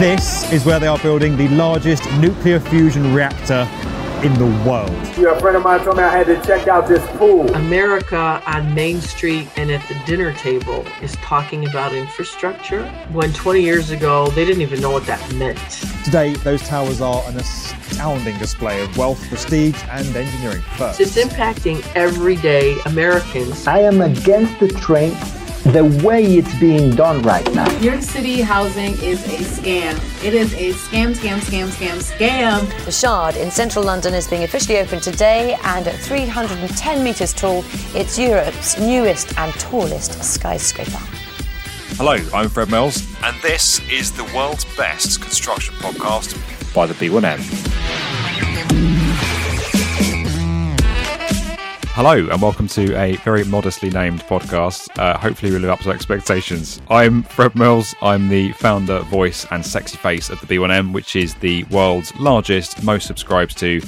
This is where they are building the largest nuclear fusion reactor in the world. Yeah, a friend of mine told me I had to check out this pool. America on Main Street and at the dinner table is talking about infrastructure when 20 years ago they didn't even know what that meant. Today, those towers are an astounding display of wealth, prestige, and engineering first. It's impacting everyday Americans. I am against the train the way it's being done right now. New York City housing is a scam. It is a scam, scam, scam, scam, scam. The Shard in central London is being officially opened today, and at 310 metres tall, it's Europe's newest and tallest skyscraper. Hello, I'm Fred Mills, and this is the world's best construction podcast by the B1M. Hello, and welcome to a very modestly named podcast. Uh, hopefully, we live up to expectations. I'm Fred Mills. I'm the founder, voice, and sexy face of the B1M, which is the world's largest, most subscribed to,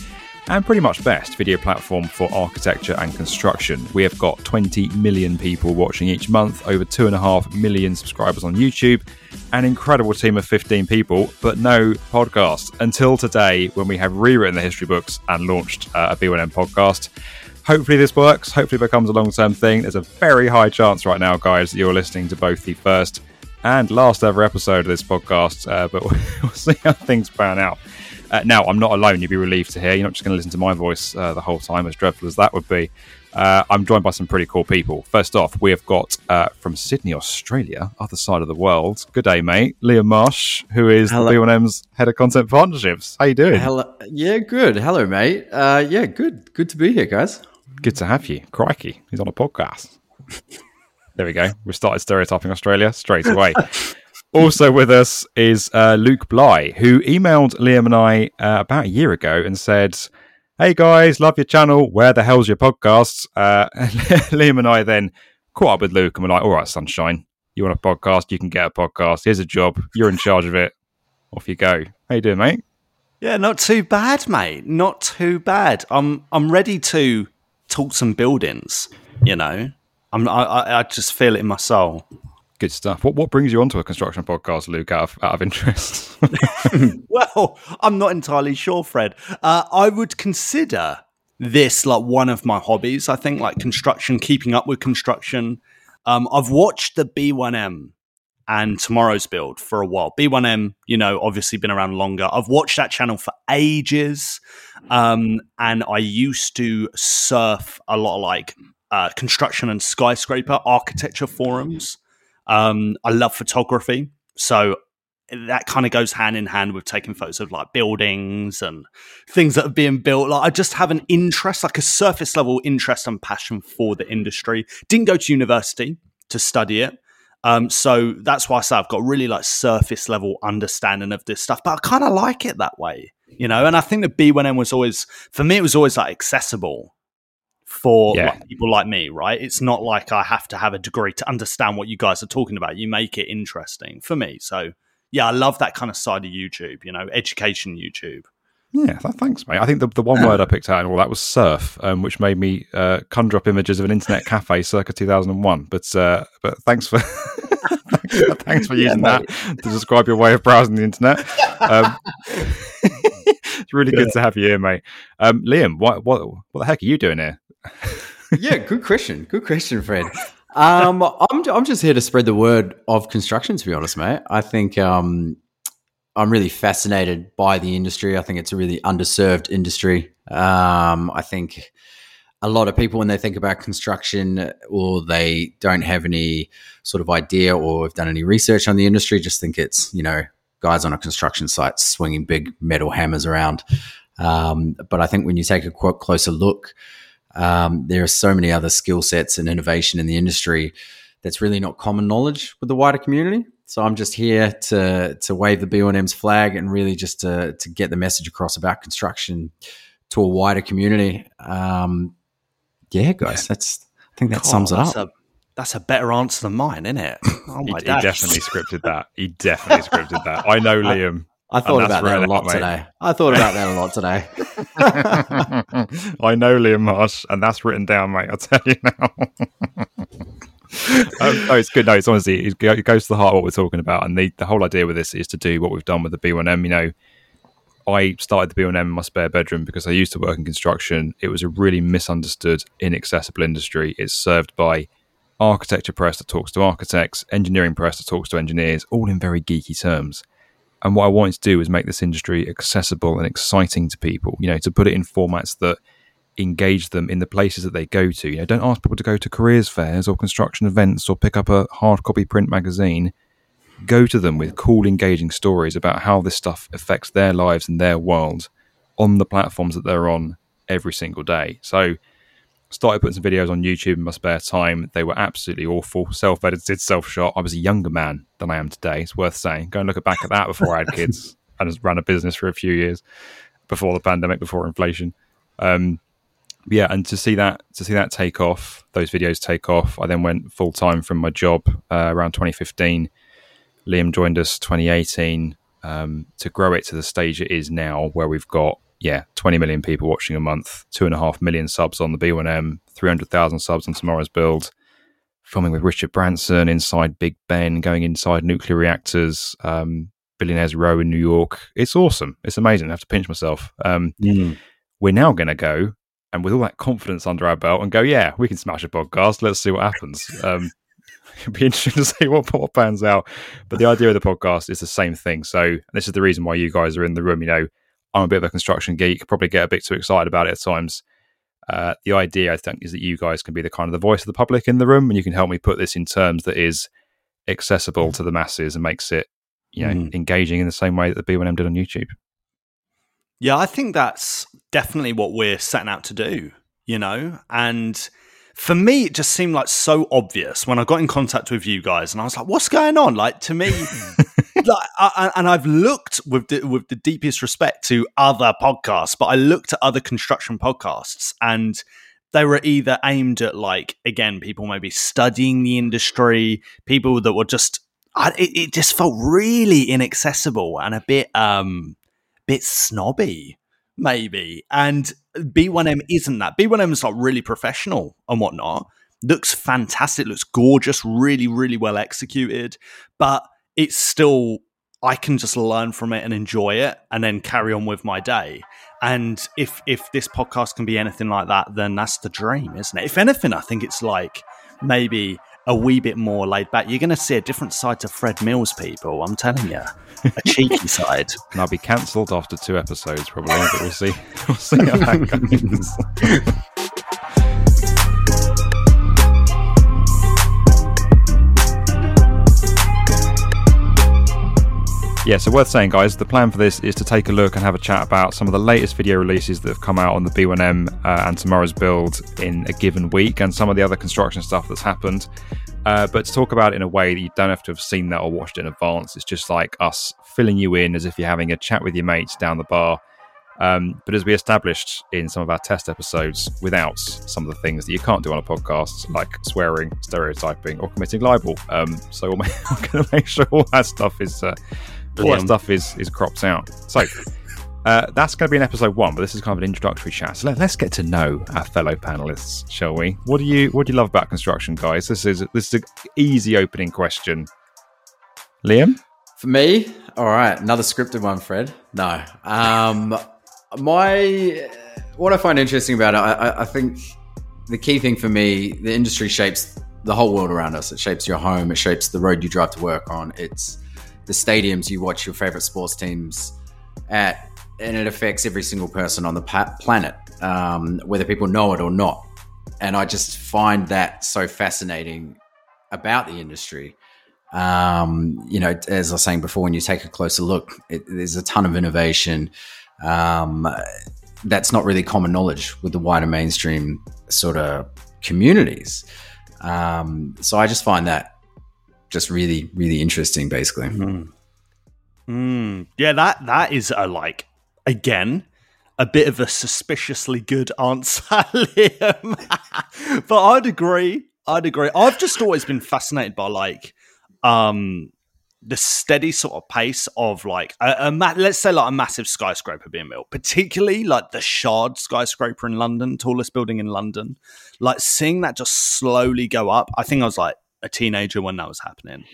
and pretty much best video platform for architecture and construction. We have got 20 million people watching each month, over 2.5 million subscribers on YouTube, an incredible team of 15 people, but no podcast until today when we have rewritten the history books and launched uh, a B1M podcast. Hopefully, this works. Hopefully, it becomes a long term thing. There's a very high chance right now, guys, that you're listening to both the first and last ever episode of this podcast, uh, but we'll see how things pan out. Uh, now, I'm not alone. You'll be relieved to hear. You're not just going to listen to my voice uh, the whole time, as dreadful as that would be. Uh, I'm joined by some pretty cool people. First off, we have got uh, from Sydney, Australia, other side of the world. Good day, mate. Liam Marsh, who is Hello. the B1M's head of content partnerships. How you doing? Hello. Yeah, good. Hello, mate. Uh, yeah, good. Good to be here, guys. Good to have you. Crikey, he's on a podcast. there we go. We started stereotyping Australia straight away. also with us is uh, Luke Bligh, who emailed Liam and I uh, about a year ago and said, Hey guys, love your channel. Where the hell's your podcast? Uh, Liam and I then caught up with Luke and we're like, All right, sunshine, you want a podcast? You can get a podcast. Here's a job. You're in charge of it. Off you go. How you doing, mate? Yeah, not too bad, mate. Not too bad. I'm I'm ready to talk some buildings. You know, I'm, I, I just feel it in my soul. Good stuff. What what brings you onto a construction podcast, Luke? Out of out of interest. well, I'm not entirely sure, Fred. Uh, I would consider this like one of my hobbies. I think like construction, keeping up with construction. Um, I've watched the B1M and tomorrow's build for a while. B1M, you know, obviously been around longer. I've watched that channel for ages. Um, and I used to surf a lot of like uh, construction and skyscraper architecture forums. Um, I love photography. So that kind of goes hand in hand with taking photos of like buildings and things that are being built. Like I just have an interest, like a surface level interest and passion for the industry. Didn't go to university to study it. Um, so that's why I say I've got really like surface level understanding of this stuff, but I kind of like it that way you know. And I think the B1M was always for me, it was always like accessible for yeah. like, people like me, right? It's not like I have to have a degree to understand what you guys are talking about. You make it interesting for me. So yeah, I love that kind of side of YouTube, you know, education YouTube. Yeah, thanks, mate. I think the, the one word I picked out and all that was surf, um, which made me uh, conjure up images of an internet cafe circa 2001. But uh, but thanks for thanks, for using yeah, that to describe your way of browsing the internet. Um, it's really good to have you here, mate. Um, Liam, what what what the heck are you doing here? yeah, good question. Good question, Fred. Um, I'm I'm just here to spread the word of construction. To be honest, mate, I think um, I'm really fascinated by the industry. I think it's a really underserved industry. Um, I think a lot of people, when they think about construction, or they don't have any sort of idea or have done any research on the industry, just think it's you know guys on a construction site swinging big metal hammers around. Um, but I think when you take a closer look, um, there are so many other skill sets and innovation in the industry that's really not common knowledge with the wider community. So I'm just here to to wave the B1M's flag and really just to to get the message across about construction to a wider community. Um, yeah, guys, that's I think that God, sums it up. A, that's a better answer than mine, isn't it? Oh my he, he definitely scripted that. He definitely scripted that. I know Liam. I thought about that a lot out, today. I thought about that a lot today. I know Liam Marsh, and that's written down, mate. I'll tell you now. um, no, it's good. No, it's honestly, it goes to the heart of what we're talking about. And the, the whole idea with this is to do what we've done with the B1M. You know, I started the B1M in my spare bedroom because I used to work in construction. It was a really misunderstood, inaccessible industry. It's served by architecture press that talks to architects, engineering press that talks to engineers, all in very geeky terms. And what I wanted to do was make this industry accessible and exciting to people, you know, to put it in formats that engage them in the places that they go to. You know, don't ask people to go to careers fairs or construction events or pick up a hard copy print magazine. Go to them with cool, engaging stories about how this stuff affects their lives and their world on the platforms that they're on every single day. So started putting some videos on YouTube in my spare time. They were absolutely awful, self-edited, self-shot. I was a younger man than I am today. It's worth saying. Go and look back at that before I had kids and just ran a business for a few years before the pandemic, before inflation. Um, yeah, and to see that to see that take off, those videos take off. I then went full time from my job uh, around 2015. Liam joined us 2018 um, to grow it to the stage it is now, where we've got yeah 20 million people watching a month, two and a half million subs on the B1M, 300,000 subs on Tomorrow's Build. Filming with Richard Branson inside Big Ben, going inside nuclear reactors, um, Billionaires Row in New York. It's awesome. It's amazing. I have to pinch myself. Um, We're now going to go and with all that confidence under our belt and go, yeah, we can smash a podcast. Let's see what happens. Um, it'd be interesting to see what, what pans out. But the idea of the podcast is the same thing. So this is the reason why you guys are in the room. You know, I'm a bit of a construction geek, probably get a bit too excited about it at times. Uh, the idea, I think, is that you guys can be the kind of the voice of the public in the room, and you can help me put this in terms that is accessible to the masses and makes it, you know, Mm. engaging in the same way that the B1M did on YouTube. Yeah, I think that's definitely what we're setting out to do, you know? And for me, it just seemed like so obvious when I got in contact with you guys and I was like, what's going on? Like, to me, like, I, and I've looked with the, with the deepest respect to other podcasts, but I looked at other construction podcasts and they were either aimed at like again people maybe studying the industry people that were just I, it, it just felt really inaccessible and a bit um bit snobby maybe. And b1m isn't that. B1m is like really professional and whatnot. Looks fantastic looks gorgeous really really well executed. But it's still i can just learn from it and enjoy it and then carry on with my day. And if if this podcast can be anything like that, then that's the dream, isn't it? If anything, I think it's like maybe a wee bit more laid back. You're going to see a different side to Fred Mills, people. I'm telling you, a cheeky side. And I'll be cancelled after two episodes, probably. But we'll see. We'll see how that goes. Yeah, so worth saying, guys, the plan for this is to take a look and have a chat about some of the latest video releases that have come out on the B1M uh, and tomorrow's build in a given week and some of the other construction stuff that's happened. Uh, but to talk about it in a way that you don't have to have seen that or watched it in advance. It's just like us filling you in as if you're having a chat with your mates down the bar. Um, but as we established in some of our test episodes, without some of the things that you can't do on a podcast, like swearing, stereotyping, or committing libel. Um, so we'll make, we're going to make sure all that stuff is uh, all that stuff is is cropped out. So uh, that's going to be in episode one, but this is kind of an introductory chat. So let, let's get to know our fellow panelists, shall we? What do you what do you love about construction, guys? This is this is an easy opening question. Liam, For me, all right, another scripted one, Fred. No, um, my what I find interesting about it, I, I, I think the key thing for me, the industry shapes the whole world around us. It shapes your home. It shapes the road you drive to work on. It's the stadiums you watch your favorite sports teams at, and it affects every single person on the planet, um, whether people know it or not. And I just find that so fascinating about the industry. Um, you know, as I was saying before, when you take a closer look, it, there's a ton of innovation um, that's not really common knowledge with the wider mainstream sort of communities. Um, so I just find that just really, really interesting, basically. Mm, yeah, that that is a like again a bit of a suspiciously good answer, Liam. but I'd agree. I'd agree. I've just always been fascinated by like um the steady sort of pace of like a, a ma- let's say like a massive skyscraper being built, particularly like the Shard skyscraper in London, tallest building in London, like seeing that just slowly go up. I think I was like a teenager when that was happening,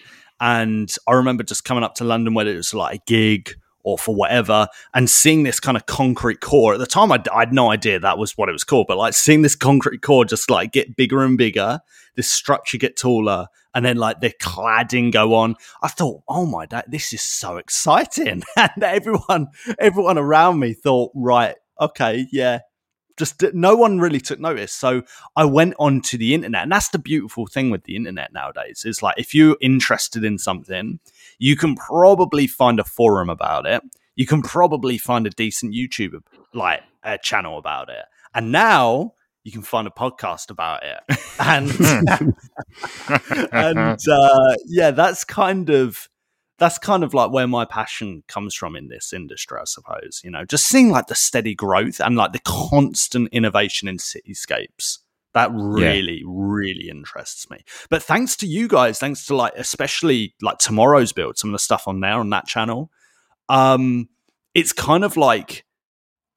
and I remember just coming up to London whether it was like a gig or for whatever, and seeing this kind of concrete core. At the time, I, I had no idea that was what it was called, but like seeing this concrete core just like get bigger and bigger, this structure get taller, and then like the cladding go on. I thought, oh my, god, this is so exciting, and everyone, everyone around me thought, right, okay, yeah. Just no one really took notice. So I went on to the internet, and that's the beautiful thing with the internet nowadays. It's like if you're interested in something, you can probably find a forum about it. You can probably find a decent YouTube like a channel about it. And now you can find a podcast about it. And and uh, yeah, that's kind of that's kind of like where my passion comes from in this industry, I suppose. You know, just seeing like the steady growth and like the constant innovation in cityscapes. That really, yeah. really interests me. But thanks to you guys, thanks to like especially like tomorrow's build, some of the stuff on there on that channel. Um, it's kind of like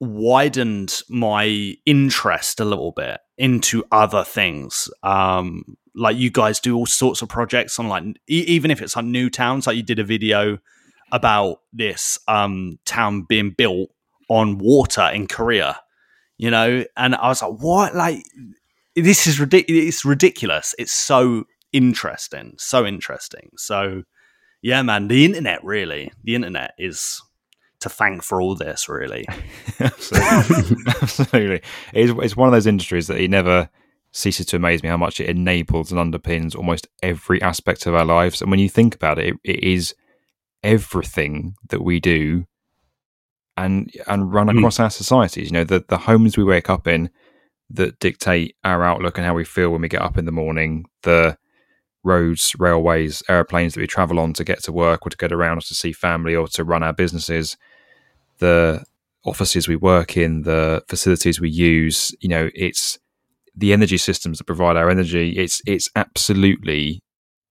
widened my interest a little bit into other things. Um, like you guys do all sorts of projects on like e- even if it's on new towns. Like you did a video about this um, town being built on water in Korea, you know, and I was like, what? Like this is ridiculous. It's ridiculous. It's so interesting, so interesting. So yeah, man, the internet really, the internet is to thank for all this, really. Absolutely. Absolutely. It's, it's one of those industries that it never ceases to amaze me how much it enables and underpins almost every aspect of our lives. And when you think about it, it, it is everything that we do and and run hmm. across mm. our societies. You know, the, the homes we wake up in that dictate our outlook and how we feel when we get up in the morning, the roads, railways, airplanes that we travel on to get to work or to get around or to see family or to run our businesses, the offices we work in, the facilities we use, you know, it's the energy systems that provide our energy. It's it's absolutely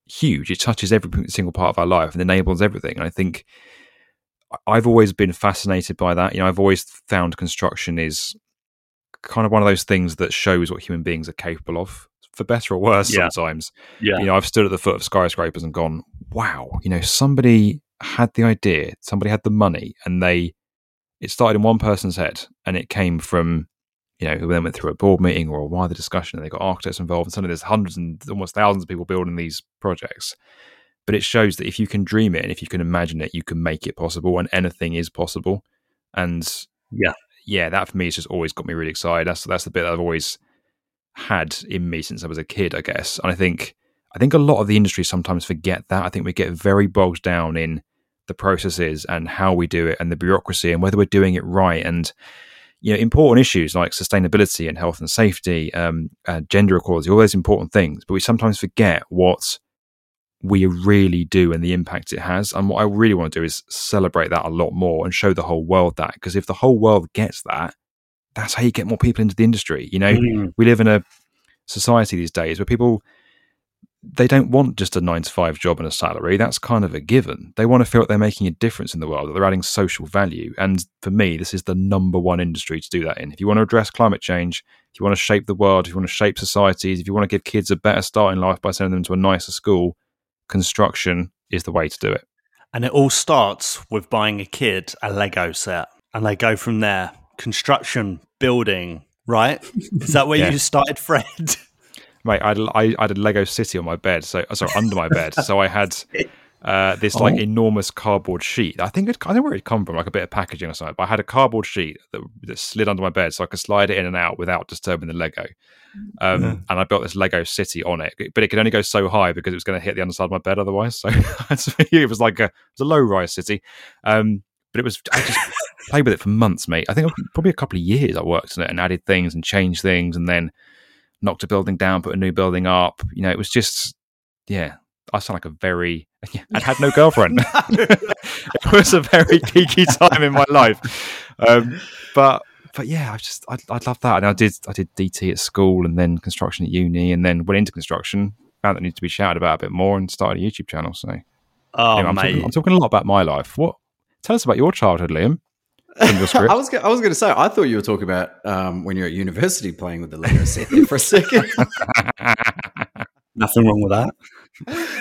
huge. It touches every single part of our life and enables everything. And I think I've always been fascinated by that. You know, I've always found construction is kind of one of those things that shows what human beings are capable of, for better or worse. Yeah. Sometimes, yeah. You know, I've stood at the foot of skyscrapers and gone, "Wow!" You know, somebody had the idea, somebody had the money, and they it started in one person's head, and it came from you know who then went through a board meeting or a wider discussion, and they got architects involved, and suddenly there's hundreds and almost thousands of people building these projects. But it shows that if you can dream it and if you can imagine it, you can make it possible, and anything is possible. And yeah, yeah, that for me has just always got me really excited. That's that's the bit that I've always had in me since I was a kid, I guess. And I think I think a lot of the industry sometimes forget that. I think we get very bogged down in the processes and how we do it and the bureaucracy and whether we're doing it right and you know important issues like sustainability and health and safety, um, uh, gender equality, all those important things. But we sometimes forget what we really do and the impact it has. And what I really want to do is celebrate that a lot more and show the whole world that. Because if the whole world gets that, that's how you get more people into the industry. You know, mm. we live in a society these days where people they don't want just a nine to five job and a salary. That's kind of a given. They want to feel like they're making a difference in the world, that they're adding social value. And for me, this is the number one industry to do that in. If you want to address climate change, if you want to shape the world, if you want to shape societies, if you want to give kids a better start in life by sending them to a nicer school, construction is the way to do it. And it all starts with buying a kid a Lego set, and they go from there. Construction, building, right? Is that where yeah. you started, Fred? Mate, I had, I, I had a Lego City on my bed, so sorry, under my bed. So I had uh, this like oh. enormous cardboard sheet. I think it, I don't know where it come from, like a bit of packaging or something. But I had a cardboard sheet that, that slid under my bed, so I could slide it in and out without disturbing the Lego. Um, yeah. And I built this Lego city on it, but it could only go so high because it was going to hit the underside of my bed otherwise. So it was like a, it was a low rise city. Um, but it was I just played with it for months, mate. I think probably a couple of years I worked on it and added things and changed things, and then knocked a building down, put a new building up. You know, it was just yeah. I sound like a very I had no girlfriend. it was a very geeky time in my life, um, but but yeah, I just I, I love that. And I did I did DT at school and then construction at uni, and then went into construction. Found that needed to be shouted about a bit more, and started a YouTube channel. So Oh, Anyway, I'm, talking, I'm talking a lot about my life. What? Tell us about your childhood, Liam. From your script. I was I was going to say I thought you were talking about um, when you're at university playing with the Lego set there for a second. Nothing wrong with that.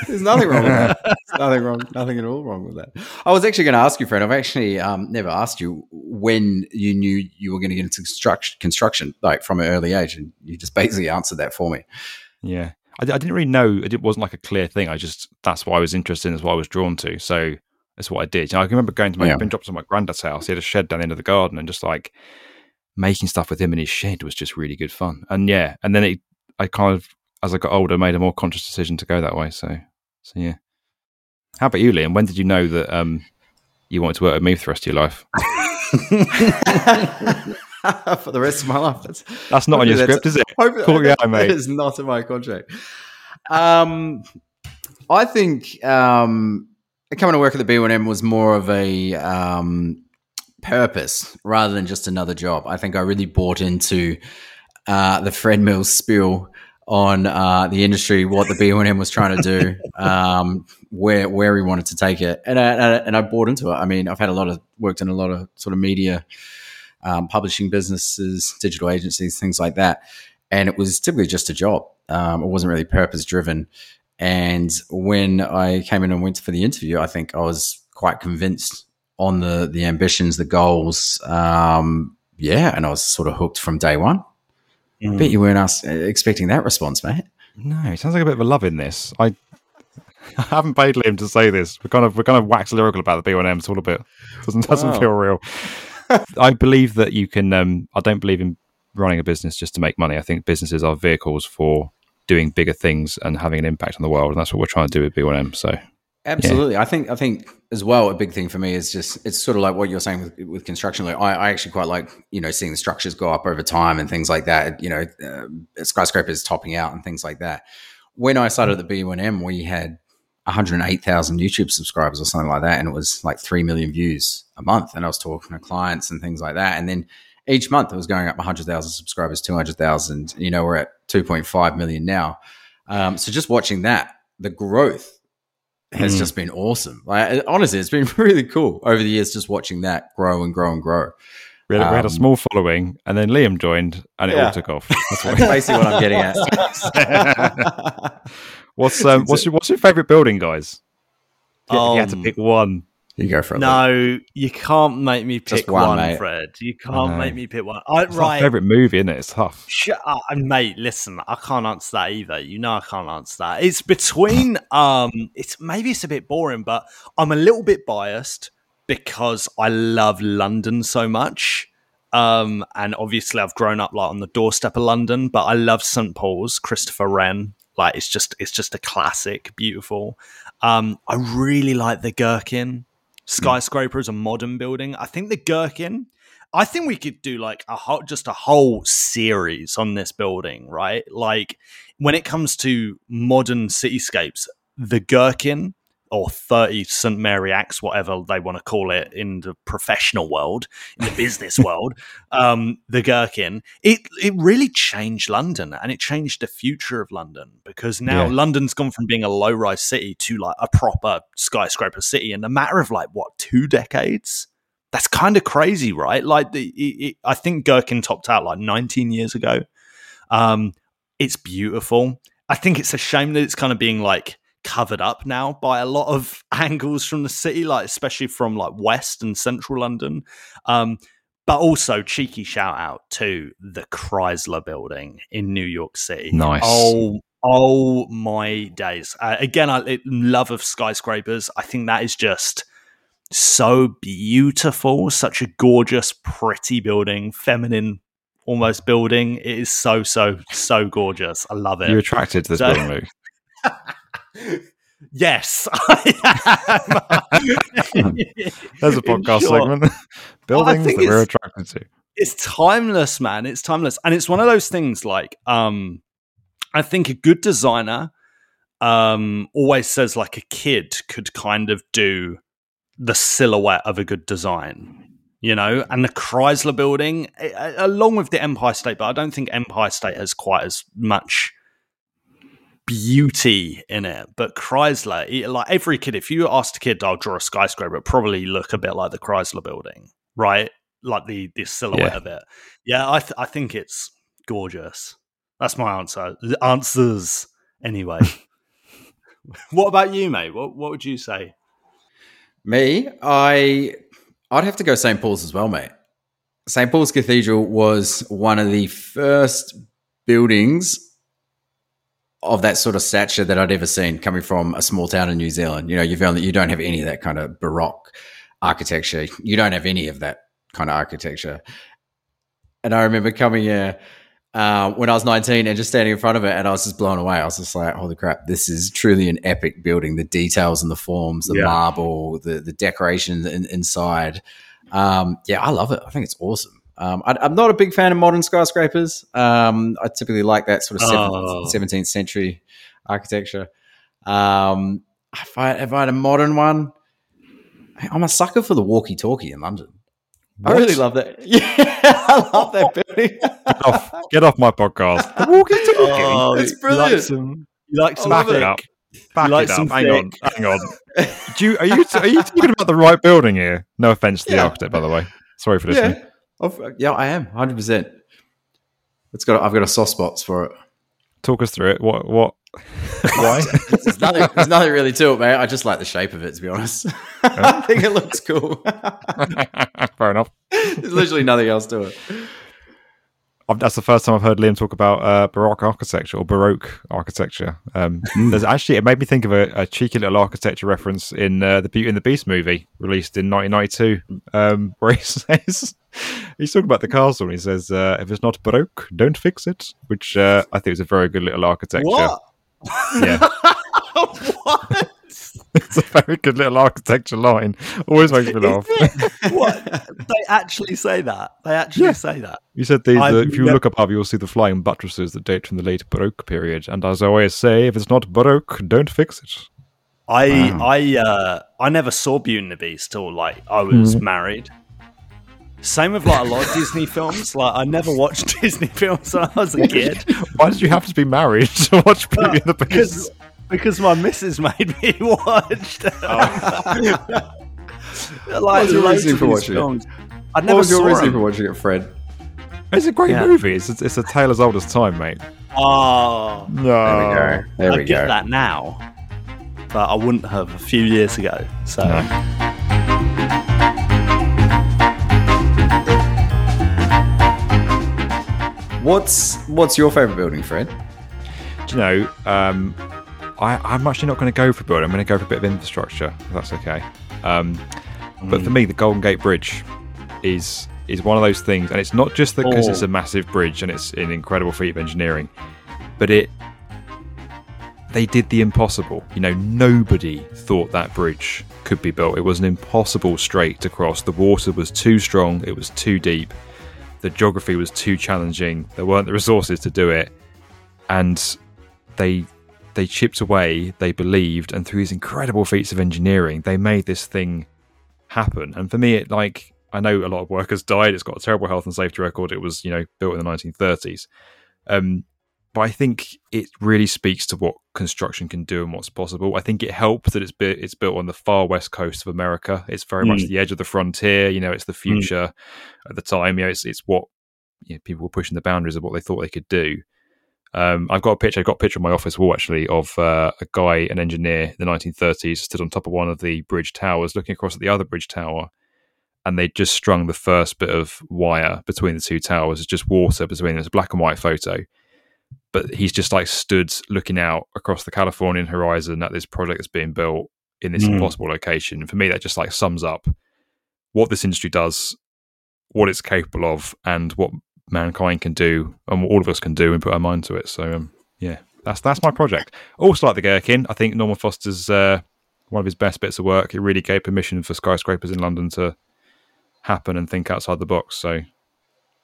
There's nothing wrong with that. There's nothing wrong. Nothing at all wrong with that. I was actually going to ask you, Fred. I've actually um, never asked you when you knew you were going to get into construction, construction, like from an early age, and you just basically answered that for me. Yeah, I, I didn't really know. It wasn't like a clear thing. I just that's what I was interested in. That's what I was drawn to. So that's what I did. You know, I can remember going to my Yeah. been dropped to my granddad's house. He had a shed down the end of the garden, and just like making stuff with him in his shed was just really good fun. And yeah, and then it, I kind of as I got older made a more conscious decision to go that way. So so yeah. How about you, Liam? When did you know that um you wanted to work with me for the rest of your life? for the rest of my life. That's That's not on your script, is it? Hopefully, Call your eye, mate. is not in my contract. Um, I think um, coming to work at the B1M was more of a um, purpose rather than just another job. I think I really bought into uh, the Fred Mills spiel on uh, the industry, what the B1M was trying to do, um, where where he wanted to take it, and I, and I and I bought into it. I mean, I've had a lot of worked in a lot of sort of media, um, publishing businesses, digital agencies, things like that, and it was typically just a job. Um, it wasn't really purpose driven. And when I came in and went for the interview, I think I was quite convinced on the the ambitions, the goals. Um, yeah, and I was sort of hooked from day one. I bet you weren't expecting that response, mate. No, it sounds like a bit of a love in this. I I haven't paid Liam to say this. We're kind of we're kind of wax lyrical about the B1M. It's all a bit doesn't doesn't Wow. feel real. I believe that you can. Um, I don't believe in running a business just to make money. I think businesses are vehicles for doing bigger things and having an impact on the world, and that's what we're trying to do with B1M. So Absolutely. I think I think as well a big thing for me is just it's sort of like what you're saying with, with construction. Like I, I actually quite like you know seeing the structures go up over time and things like that. You know, uh, skyscrapers topping out and things like that. When I started at the B1M, we had 108,000 YouTube subscribers or something like that, and it was like three million views a month. And I was talking to clients and things like that, and then each month it was going up 100,000 subscribers, 200,000. You know, we're at 2.5 million now. Um, so just watching that, the growth has Mm. just been awesome. Like honestly, it's been really cool over the years just watching that grow and grow and grow. we had, we had a Um, small following, and then Liam joined, and it all took off. That's That's basically what I'm getting at. what's um, what's your what's your favorite building, guys? If you, if you had to Um, pick one. You go for it. No, you can't make me Just pick one, one, mate. Fred. You can't make me pick one. I, It's my favorite movie, isn't it? It's tough. Shut up, mate. Listen, I can't answer that either. You know, I can't answer that. It's between. Um, it's maybe it's a bit boring, but I'm a little bit biased because I love London so much. Um, and obviously, I've grown up like on the doorstep of London, but I love St Paul's, Christopher Wren. Like it's just, it's just a classic, beautiful. Um, I really like the Gherkin Mm. skyscraper as a modern building. I think the Gherkin. I think we could do like a whole, just a whole series on this building, right? Like when it comes to modern cityscapes, the Gherkin or 30 St. Mary Axe, whatever they want to call it in the professional world, in the business world, um, the Gherkin, it, it really changed London and it changed the future of London because now Yeah. London's gone from being a low rise city to like a proper skyscraper city in a matter of like, what, two decades? That's kind of crazy, right? Like, the, it, it, I think Gherkin topped out like 19 years ago. Um, it's beautiful. I think it's a shame that it's kind of being like covered up now by a lot of angles from the city, like especially from like West and Central London. Um, but also cheeky shout out to the Chrysler Building in New York City. Nice. Oh, oh my days! Uh, again, I love of skyscrapers. I think that is just so beautiful. Such a gorgeous, pretty building, feminine almost building. It is so so so gorgeous. I love it. You're attracted to this So- building, Luke. Yes, I am. There's a podcast segment. Buildings that we're it's- attracted to. It's timeless, man. It's timeless, and it's one of those things. Like, um, I think a good designer um always says like a kid could kind of do the silhouette of a good design you know and the chrysler building along with the empire state but i don't think empire state has quite as much beauty in it. But Chrysler, it- like every kid, if you asked a kid, "I'll draw a skyscraper," probably look a bit like the Chrysler Building, right? Like the the silhouette Yeah. of it. Yeah, I th- I think it's gorgeous. That's my answer. The answers anyway. what about you, mate? What what would you say? Me, I, I'd have to go St. Paul's as well, mate. St. Paul's Cathedral was one of the first buildings of that sort of stature that I'd ever seen coming from a small town in New Zealand. You know, you've only, you don't have any of that kind of Baroque architecture. You don't have any of that kind of architecture. And I remember coming here uh, when I was 19 and just standing in front of it, and I was just blown away. I was just like, holy crap, this is truly an epic building. The details and the forms, the Yeah. marble, the, the decoration in, inside. Um, yeah, I love it. I think it's awesome. Um, I, I'm not a big fan of modern skyscrapers. Um, I typically like that sort of Oh. 17th, 17th century architecture. Um, if I, if I had a modern one, I'm a sucker for the walkie-talkie in London. I really love that. Yeah, I love that building. Get off, get off my podcast. The walkie-talkie. Oh, It's You brilliant. like some, you like some Back thick? it up. Back like it up. Hang on. thick? Hang on. Do you, are you are you talking about the right building here? No offense to the Yeah. architect, by the way. Sorry for listening. yeah, I've- yeah, I am 100. percent It's got. I've got a soft spots for it. Talk us through it. What? What? Why? There's nothing, there's nothing really to it, mate. I just like the shape of it, to be honest. I think it looks cool. Fair enough. there's literally nothing else to it. I've, that's the first time I've heard Liam talk about uh, Baroque architecture or Baroque architecture. Um, There's actually it made me think of a, a cheeky little architecture reference in uh, the Beauty and the Beast movie released in 1992, um, where he says he's talking about the castle and he says, uh, "If it's not Baroque, don't fix it," which uh, I think is a very good little architecture. What? Yeah, what? It's a very good little architecture line. Always makes me laugh. what? They actually say that. They actually Yeah. say that. You said the, the if you nev- look above, you'll see the flying buttresses that date from the late Baroque period. And as I always say, if it's not Baroque, don't fix it. I I uh I never saw Beauty and the Beast till like I was Hmm. married. Same with like a lot of Disney films. Like I never watched Disney films when I was a kid Why did you have to be married to watch Beauty and the Beast? Because because my missus made me watch. them. like was your loads reasoning of for these watching it? films. I What never was your saw reasoning for watching it, Fred? It's a great Yeah. movie. It's a, it's a tale as old as time, mate. Oh, No. There we go. There I we get go. that now, but I wouldn't have a few years ago. So What's What's your favorite building, Fred? Do you know, um, I, I'm actually not going to go for building. I'm going to go for a bit of infrastructure, if that's okay. Um, But for me, the Golden Gate Bridge is is one of those things, and it's not just because Oh. it's a massive bridge and it's an incredible feat of engineering, but it they did the impossible. You know, nobody thought that bridge could be built. It was an impossible strait to cross. The water was too strong. It was too deep. The geography was too challenging. There weren't the resources to do it, and they they chipped away. They believed, and through these incredible feats of engineering, they made this thing happen. And for me, it like I know a lot of workers died. It's got a terrible health and safety record. It was you know built in the 1930s, um, but I think it really speaks to what construction can do and what's possible. I think it helps that it's bu- it's built on the far west coast of America. It's very much Mm. the edge of the frontier. You know, it's the future at the time. You know, it's it's what you know, people were pushing the boundaries of what they thought they could do. Um, I've got a picture. I've got a picture on my office wall actually of uh, a guy, an engineer in the 1930s, stood on top of one of the bridge towers, looking across at the other bridge tower, and they just strung the first bit of wire between the two towers. It's just water between them. It's a black and white photo, but he's just like stood looking out across the Californian horizon at this project that's being built in this Mm. impossible location. And for me, that just like sums up what this industry does, what it's capable of, and what mankind can do, and what all of us can do, and put our mind to it. So, um, yeah, that's that's my project. Also, like the Gherkin, I think Norman Foster's uh, one of his best bits of work. It really gave permission for skyscrapers in London to happen and think outside the box. So,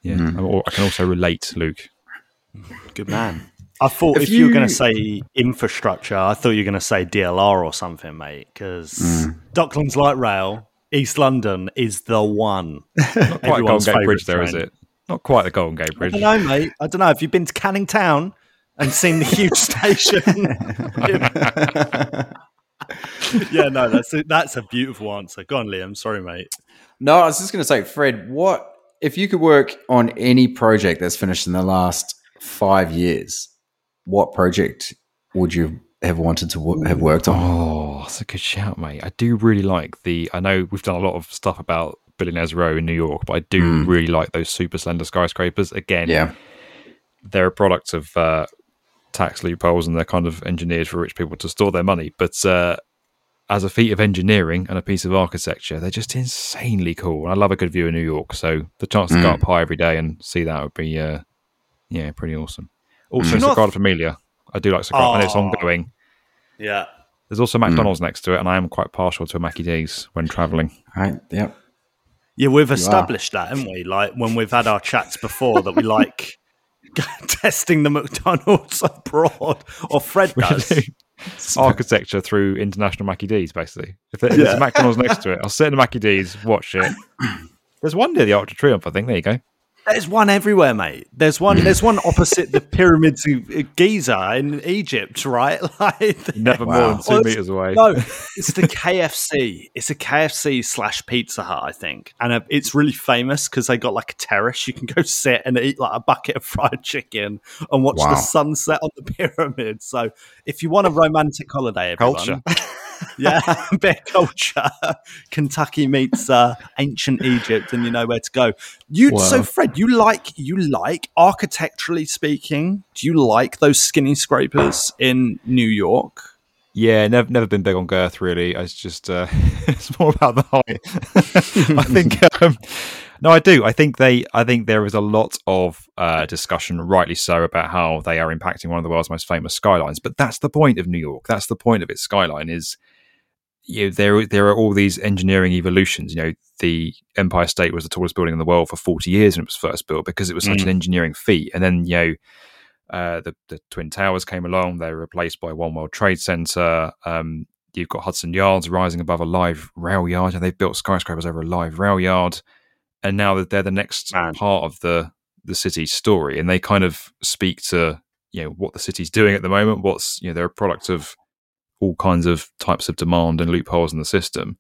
yeah, I'm I can also relate, Luke. good man. I thought if, If you, were going to say infrastructure, I thought you were going to say DLR or something, mate. Because Docklands Light Rail, East London is the one. Not quite a Golden Everyone's Gate Bridge, favourite there is train. it? Not quite the Golden Gate Bridge. I don't know, mate. I don't know. Have you been to Canning Town? and seen the huge station. yeah, no, that's a, that's a beautiful answer. Go on, Liam. Sorry, mate. No, I was just going to say, Fred, what if you could work on any project that's finished in the last five years? What project would you have wanted to wo- have worked on? Oh, that's a good shout, mate. I do really like the. I know we've done a lot of stuff about Billionaires Row in New York, but I do really like those super slender skyscrapers. Again, Yeah. they're a product of uh, tax loopholes and they're kind of engineered for rich people to store their money. But uh, as a feat of engineering and a piece of architecture, they're just insanely cool. And I love a good view of New York, so the chance to go Mm. up high every day and see that would be, uh, yeah, pretty awesome. Also, Do you know- Sagrada Familia. I do like Sagrada, and it's Oh. ongoing. Yeah. There's also McDonald's next to it, and I am quite partial to a Mackie D's when traveling. Right. Yep. Yeah, we've established that, haven't we? Like when we've had our chats before, that we like testing the McDonald's abroad, or Fred does. Architecture through international Mackie D's, basically. If there- there's a McDonald's next to it, I'll sit in the Mackie D's, watch it. There's one near the Arc de Triomphe, I think. There you go. There's one everywhere, mate. There's one. There's one opposite the pyramids of Giza in Egypt, right? Like Never more than two Well, meters away. No, it's the KFC. It's a KFC slash Pizza Hut, I think, and uh, it's really famous because they got like a terrace. You can go sit and eat like a bucket of fried chicken and watch Wow. the sunset on the pyramid. So, if you want a romantic holiday, everyone, Culture. yeah, of culture. Kentucky meets uh, ancient Egypt, and you know where to go. You so Fred, you like you like architecturally speaking. Do you like those skinny scrapers in New York? Yeah, never never been big on girth really. It's just uh, it's more about the height. I think um, no, I do. I think they. I think there is a lot of uh, discussion, rightly so, about how they are impacting one of the world's most famous skylines. But that's the point of New York. That's the point of its skyline. Is you know, there there are all these engineering evolutions. You know, the Empire State was the tallest building in the world for forty years when it was first built because it was such Mm. an engineering feat. And then you know uh, the, the Twin Towers came along. They were replaced by One World Trade Center. Um, you've got Hudson Yards rising above a live rail yard, and they've built skyscrapers over a live rail yard. And now that they're the next Man. part of the the city's story, and they kind of speak to you know what the city's doing at the moment. What's you know they're a product of all kinds of types of demand and loopholes in the system,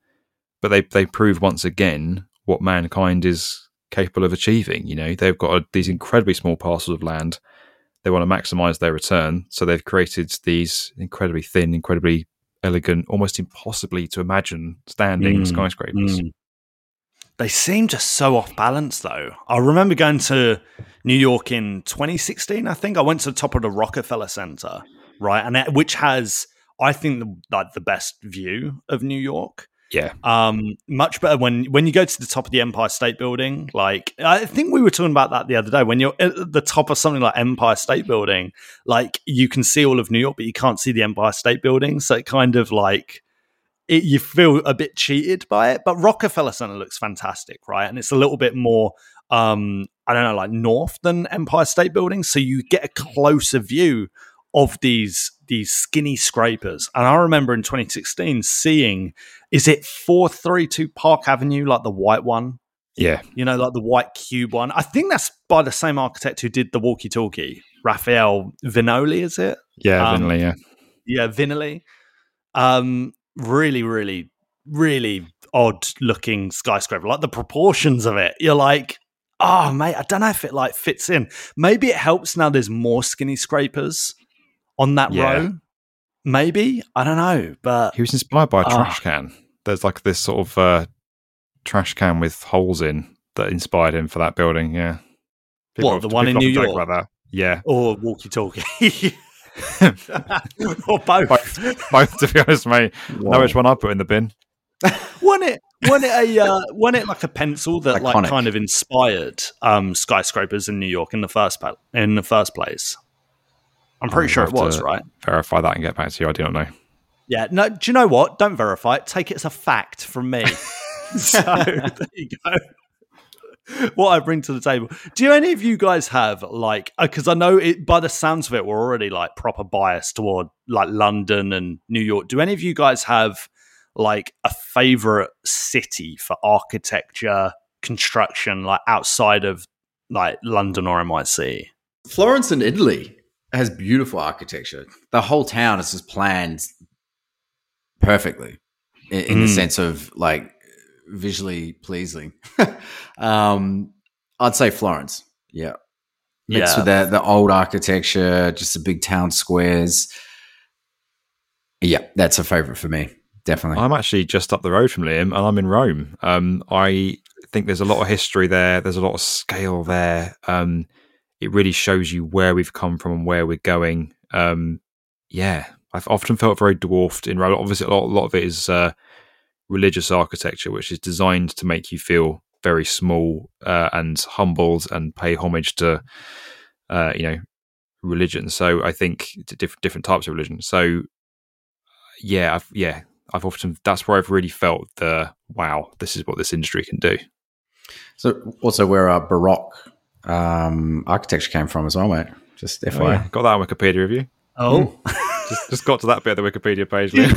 but they they prove once again what mankind is capable of achieving. You know they've got a, these incredibly small parcels of land they want to maximize their return. So they've created these incredibly thin, incredibly elegant, almost impossibly to imagine standing Mm, skyscrapers. mm. They seem just so off balance, though. I remember going to New York in 2016. I think I went to the top of the Rockefeller Center, right, and it, which has, I think, the, like the best view of New York. Yeah. Um, much better when when you go to the top of the Empire State Building. Like I think we were talking about that the other day. When you're at the top of something like Empire State Building, like you can see all of New York, but you can't see the Empire State Building. So it kind of like it, you feel a bit cheated by it. But Rockefeller Center looks fantastic, right? And it's a little bit more, um, I don't know, like north than Empire State Building, so you get a closer view of these these skinny scrapers. And I remember in 2016 seeing, is it 432 Park Avenue, like the white one? Yeah. You know, like the white cube one. I think that's by the same architect who did the walkie-talkie, Rafael Viñoly, is it? Yeah, Um, Vinley, yeah. yeah, Vinley. Um, really, really, really odd looking skyscraper. Like the proportions of it, you're like, oh mate, I don't know if it like fits in. Maybe it helps now. There's more skinny scrapers on that Yeah. row. Maybe I don't know, but He was inspired by a Ah. trash can. There's like this sort of uh, trash can with holes in that inspired him for that building. Yeah. What, the one in New York? About that. Yeah. or walkie-talkie, or both. Both, both, to be honest, mate. Know which one I put in the bin. Wasn't it? Wasn't it a? Uh, wasn't it like a pencil that like kind of inspired um, skyscrapers in New York in the first pa- in the first place? I'm pretty sure it was, right? Verify that and get back to you. I do not know. Yeah. No. Do you know what? Don't verify it. Take it as a fact from me. so there you go. What I bring to the table. Do any of you guys have like? Uh, because I know it by the sounds of it, we're already like proper biased toward like London and New York. Do any of you guys have like a favorite city for architecture, construction, like outside of like London or NYC? Florence in Italy. Has beautiful architecture. The whole town is just planned perfectly in, in the Mm. sense of like visually pleasing. um, I'd say Florence. Yeah. Mixed Yeah. with the, the old architecture, just the big town squares. Yeah, that's a favorite for me. Definitely. I'm actually just up the road from Liam, and I'm in Rome. Um, I think there's a lot of history there. There's a lot of scale there. Um, it really shows you where we've come from and where we're going. Um, yeah, I've often felt very dwarfed in. Obviously, a lot, a lot of it is uh, religious architecture, which is designed to make you feel very small uh, and humbled and pay homage to, uh, you know, religion. So I think different different types of religion. So yeah, I've, yeah, I've often that's where I've really felt the wow, this is what this industry can do. So also where our Baroque um, architecture came from as well, mate. Just FYI. Oh, yeah. Got that on Wikipedia review. Oh. just, just got to that bit of the Wikipedia page. Liam.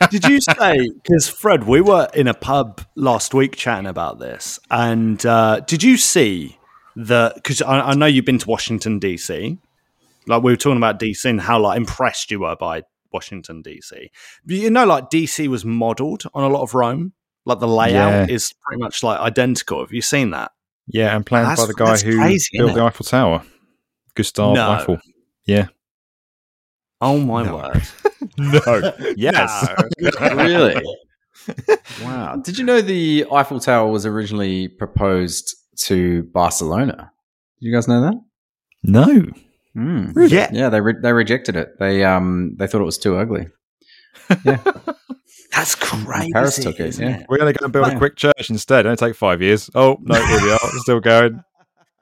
Did you say because Fred, we were in a pub last week chatting about this, and uh, did you see the? Because I, I know you've been to Washington DC, like we were talking about DC and how like impressed you were by Washington DC. But You know, like DC was modelled on a lot of Rome. Like the layout Yeah. is pretty much like identical. Have you seen that? Yeah, and planned That's- by the guy who crazy, built the? Eiffel Tower, Gustave No. Eiffel. Yeah. Oh my No. word! No. yes. really? wow. Did you know the Eiffel Tower was originally proposed to Barcelona? Did you guys know that? No. Mm. Yeah. Yeah, they re- they rejected it. They um they thought it was too ugly. That's crazy. Paris took it, isn't yeah. We're going to go and build Wow. a quick church instead. It'll take five years. Oh, no, here we are. It's still going.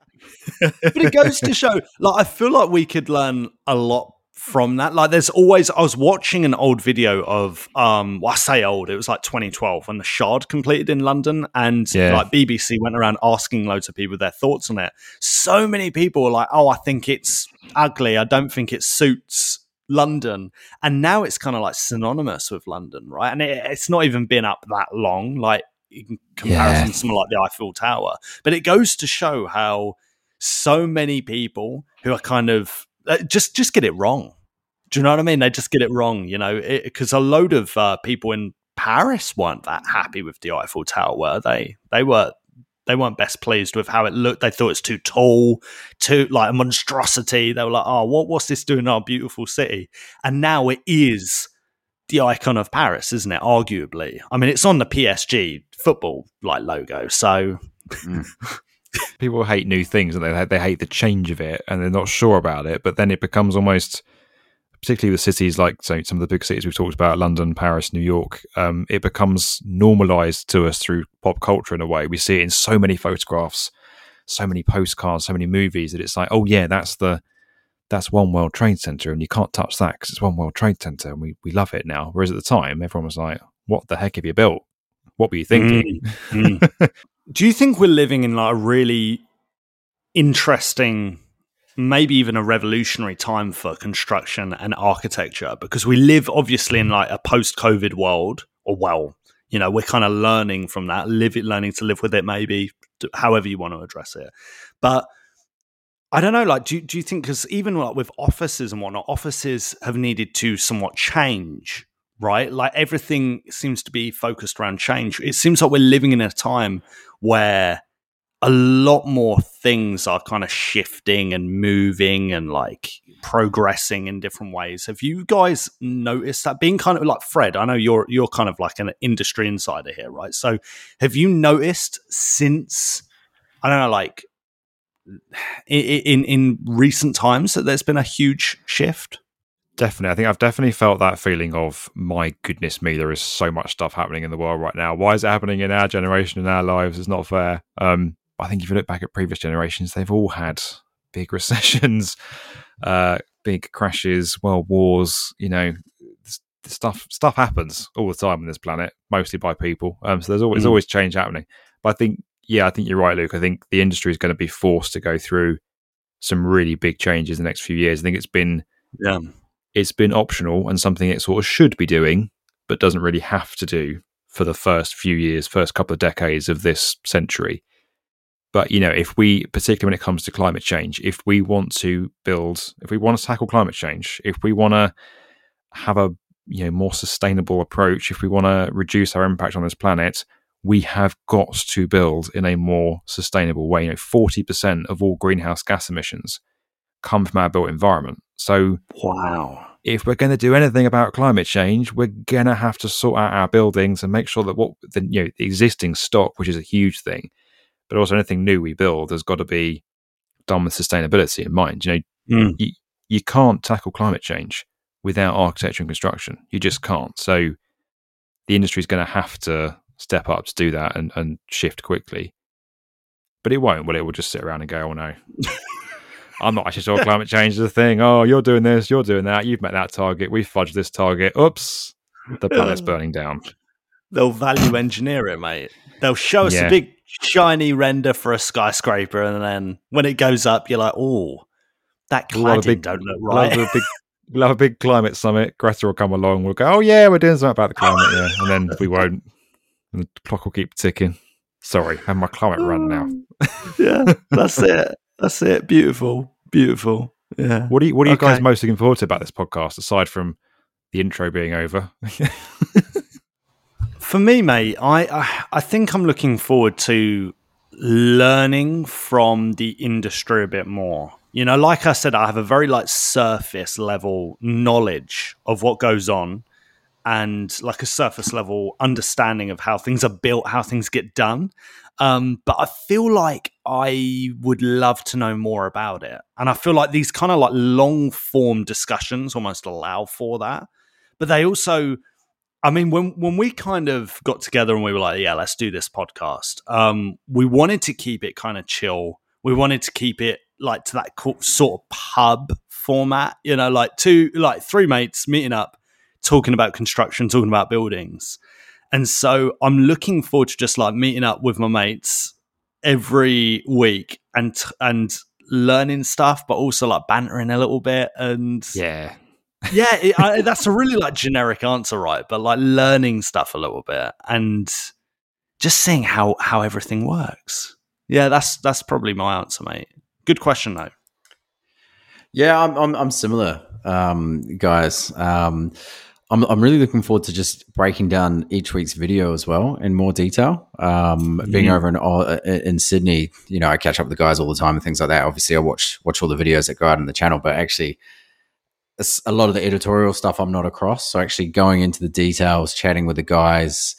but it goes to show like i feel like we could learn a lot from that like there's always i was watching an old video of um well, i say old it was like 2012 when the shard completed in london and Yeah. like bbc went around asking loads of people their thoughts on it so many people were like oh i think it's ugly i don't think it suits london and now it's kind of like synonymous with london right and it, it's not even been up that long like in comparison Yeah. to something like the eiffel tower but it goes to show how so many people who are kind of uh, just just get it wrong. Do you know what I mean? They just get it wrong, you know, because a load of uh, people in Paris weren't that happy with the Eiffel Tower, were they? They were they weren't best pleased with how it looked. They thought it's too tall, too like a monstrosity. They were like, "Oh, what what's this doing in our beautiful city?" And now it is the icon of Paris, isn't it? Arguably, I mean, it's on the PSG football like logo, so mm. People hate new things and they, they hate the change of it and they're not sure about it. But then it becomes almost, particularly with cities like so some of the big cities we've talked about, London, Paris, New York, um, it becomes normalized to us through pop culture in a way. We see it in so many photographs, so many postcards, so many movies that it's like, oh yeah, that's the that's one World Trade Center, and you can't touch that because it's one World Trade Center, and we we love it now. Whereas at the time, everyone was like, "What the heck have you built? What were you thinking?" Mm. Do you think we're living in like a really interesting, maybe even a revolutionary time for construction and architecture? Because we live obviously in like a post-COVID world, or well, you know, we're kind of learning from that, live it, learning to live with it, maybe however you want to address it. But I don't know, like, do, do you think, because even like with offices and whatnot, offices have needed to somewhat change, right? Like everything seems to be focused around change. It seems like we're living in a time where a lot more things are kind of shifting and moving and like progressing in different ways. Have you guys noticed that being kind of like Fred? I know you're you're kind of like an industry insider here, right? So have you noticed since I don't know, like in in recent times that there's been a huge shift? Definitely. I think I've definitely felt that feeling of, my goodness me, there is so much stuff happening in the world right now. Why is it happening in our generation, in our lives? It's not fair. Um, I think if you look back at previous generations, they've all had big recessions, uh, big crashes, world wars. You know, stuff stuff happens all the time on this planet, mostly by people. Um, so there's always Mm. always change happening. But I think, yeah, I think you're right, Luke. I think the industry is going to be forced to go through some really big changes in the next few years. I think it's been Yeah. it's been optional and something it sort of should be doing, but doesn't really have to do for the first few years, first couple of decades of this century. But you know, if we, particularly when it comes to climate change, if we want to build, if we want to tackle climate change, if we want to have a you know more sustainable approach, if we want to reduce our impact on this planet, we have got to build in a more sustainable way. You know, forty percent of all greenhouse gas emissions come from our built environment. So, wow. If we're going to do anything about climate change, we're going to have to sort out our buildings and make sure that what the you know the existing stock, which is a huge thing, but also anything new we build has got to be done with sustainability in mind. You know, Mm. you, you can't tackle climate change without architecture and construction. You just can't. So the industry is going to have to step up to do that and, and shift quickly. But it won't. Well, it will just sit around and go, oh no. I'm not actually sure climate change is a thing. Oh, you're doing this, you're doing that. You've met that target. We fudged this target. Oops, the planet's burning down. They'll value engineer it, mate. They'll show us Yeah. a big shiny render for a skyscraper, and then when it goes up, you're like, "Oh, that We'll a cladding big- don't look right." have a big, we'll have a big climate summit. Greta will come along. We'll go, oh yeah, we're doing something about the climate, yeah, and then we won't. And the clock will keep ticking. Sorry, I have my climate run now. Hmm. yeah, that's it. That's it. Beautiful, beautiful. Yeah. What are you, what are you guys most looking forward to about this podcast, aside from the intro being over? For me, mate, I, I I think I'm looking forward to learning from the industry a bit more. You know, like I said, I have a very like surface level knowledge of what goes on and like a surface level understanding of how things are built, how things get done. Um, but I feel like I would love to know more about it. And I feel like these kind of like long form discussions almost allow for that. But they also I mean, when when we kind of got together and we were like, yeah, let's do this podcast. Um, we wanted to keep it kind of chill. We wanted to keep it like to that co- sort of pub format, you know, like two, like three mates meeting up, talking about construction, talking about buildings. And so I'm looking forward to just like meeting up with my mates every week and and learning stuff, but also like bantering a little bit and yeah, yeah, it, I, that's a really like generic answer, right? But like learning stuff a little bit and just seeing how how everything works. Yeah, that's that's probably my answer, mate. Good question though. Yeah, I'm I'm, I'm similar, um, guys. Um, I'm I'm really looking forward to just breaking down each week's video as well in more detail. Um, Being Mhm. over in uh, in Sydney, you know, I catch up with the guys all the time and things like that. Obviously, I watch watch all the videos that go out on the channel, but actually, a lot of the editorial stuff I'm not across. So actually, going into the details, chatting with the guys,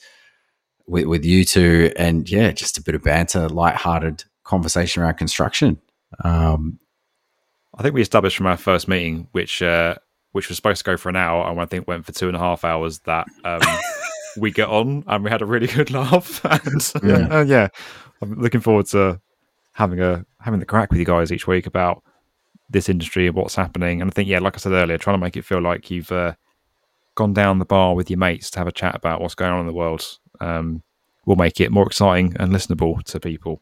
with with you two, and yeah, just a bit of banter, lighthearted conversation around construction. Um, I think we established from our first meeting, which uh, which was supposed to go for an hour, and I think went for two and a half hours. That um, we get on, and we had a really good laugh. and Yeah. uh, yeah, I'm looking forward to having a having the crack with you guys each week about this industry and what's happening. And I think, yeah, like I said earlier, trying to make it feel like you've uh, gone down the bar with your mates to have a chat about what's going on in the world um, will make it more exciting and listenable to people.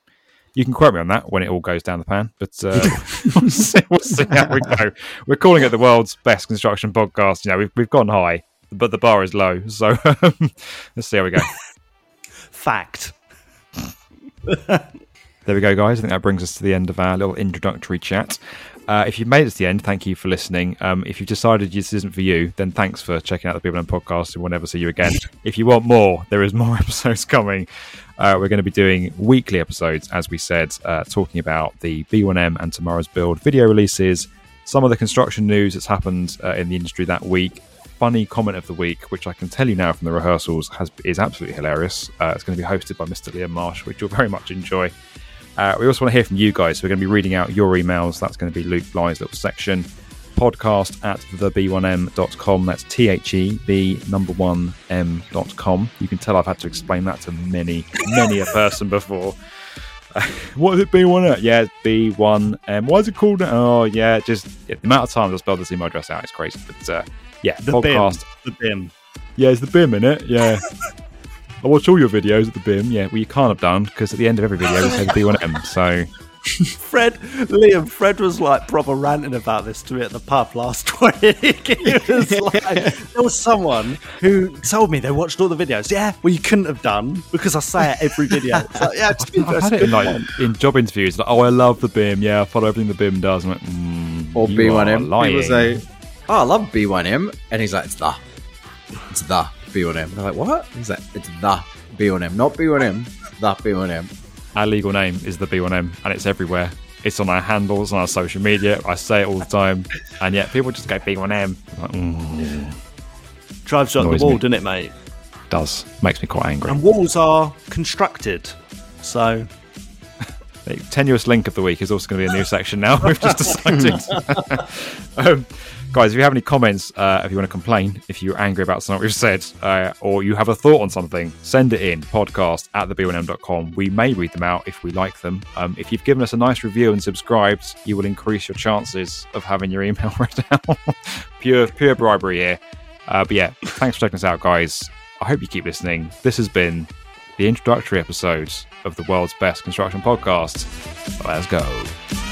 You can quote me on that when it all goes down the pan, but uh, we'll, see, we'll see how we go. We're calling it the world's best construction podcast. You know, we've we've gone high, but the bar is low. So um, let's see how we go. Fact. There we go, guys. I think that brings us to the end of our little introductory chat. Uh, if you've made it to the end, thank you for listening. Um, if you've decided this isn't for you, then thanks for checking out the People and Podcast, and we'll never see you again. if you want more, there is more episodes coming. Uh, we're going to be doing weekly episodes, as we said, uh, talking about the B1M and Tomorrow's Build video releases, some of the construction news that's happened uh, in the industry that week, funny comment of the week, which I can tell you now from the rehearsals has is absolutely hilarious. Uh, it's going to be hosted by Mr. Liam Marsh, which you'll very much enjoy. Uh, we also want to hear from you guys. So we're going to be reading out your emails. That's going to be Luke Bligh's little section. Podcast at theb1m.com. That's T H E B number one M.com. You can tell I've had to explain that to many, many a person before. what is it B1M? Yeah, B1M. Why is it called? Oh, yeah, just yeah, the amount of times I spelled this email address out is crazy. But uh, yeah, The podcast. BIM. The BIM. Yeah, it's the BIM in it. Yeah. I watch all your videos at the BIM. Yeah, well, you can't have done because at the end of every video we say B1M. So Fred, Liam, Fred was like proper ranting about this to me at the pub last week. It was like, there was someone who told me they watched all the videos. Yeah, well, you couldn't have done because I say it every video. It's like, yeah, it's, I've it's had it in, like, in job interviews. Like, oh, I love the BIM. Yeah, I follow everything the BIM does. I'm like, mm, or B1M. lying. People say, "Oh, I love B1M," and he's like, "It's the, it's the B1M." They're like, "What?" He's like, "It's the B1M, not B1M, the B1M." Our legal name is the B1M, and it's everywhere. It's on our handles, on our social media. I say it all the time, and yet people just go B1M. I'm Like, mm, Drives you up Annoys the wall, me. doesn't it, mate? does makes me quite angry. And walls are constructed. So The tenuous link of the week is also going to be a new section now. We've just decided. um, guys, if you have any comments, uh, if you want to complain, if you're angry about something we've said, uh, or you have a thought on something, send it in podcast at theb1m.com. We may read them out if we like them. Um, if you've given us a nice review and subscribed, you will increase your chances of having your email read out. pure, pure bribery here. Uh, but yeah, thanks for checking us out, guys. I hope you keep listening. This has been the introductory episode of the world's best construction podcast. Let's go.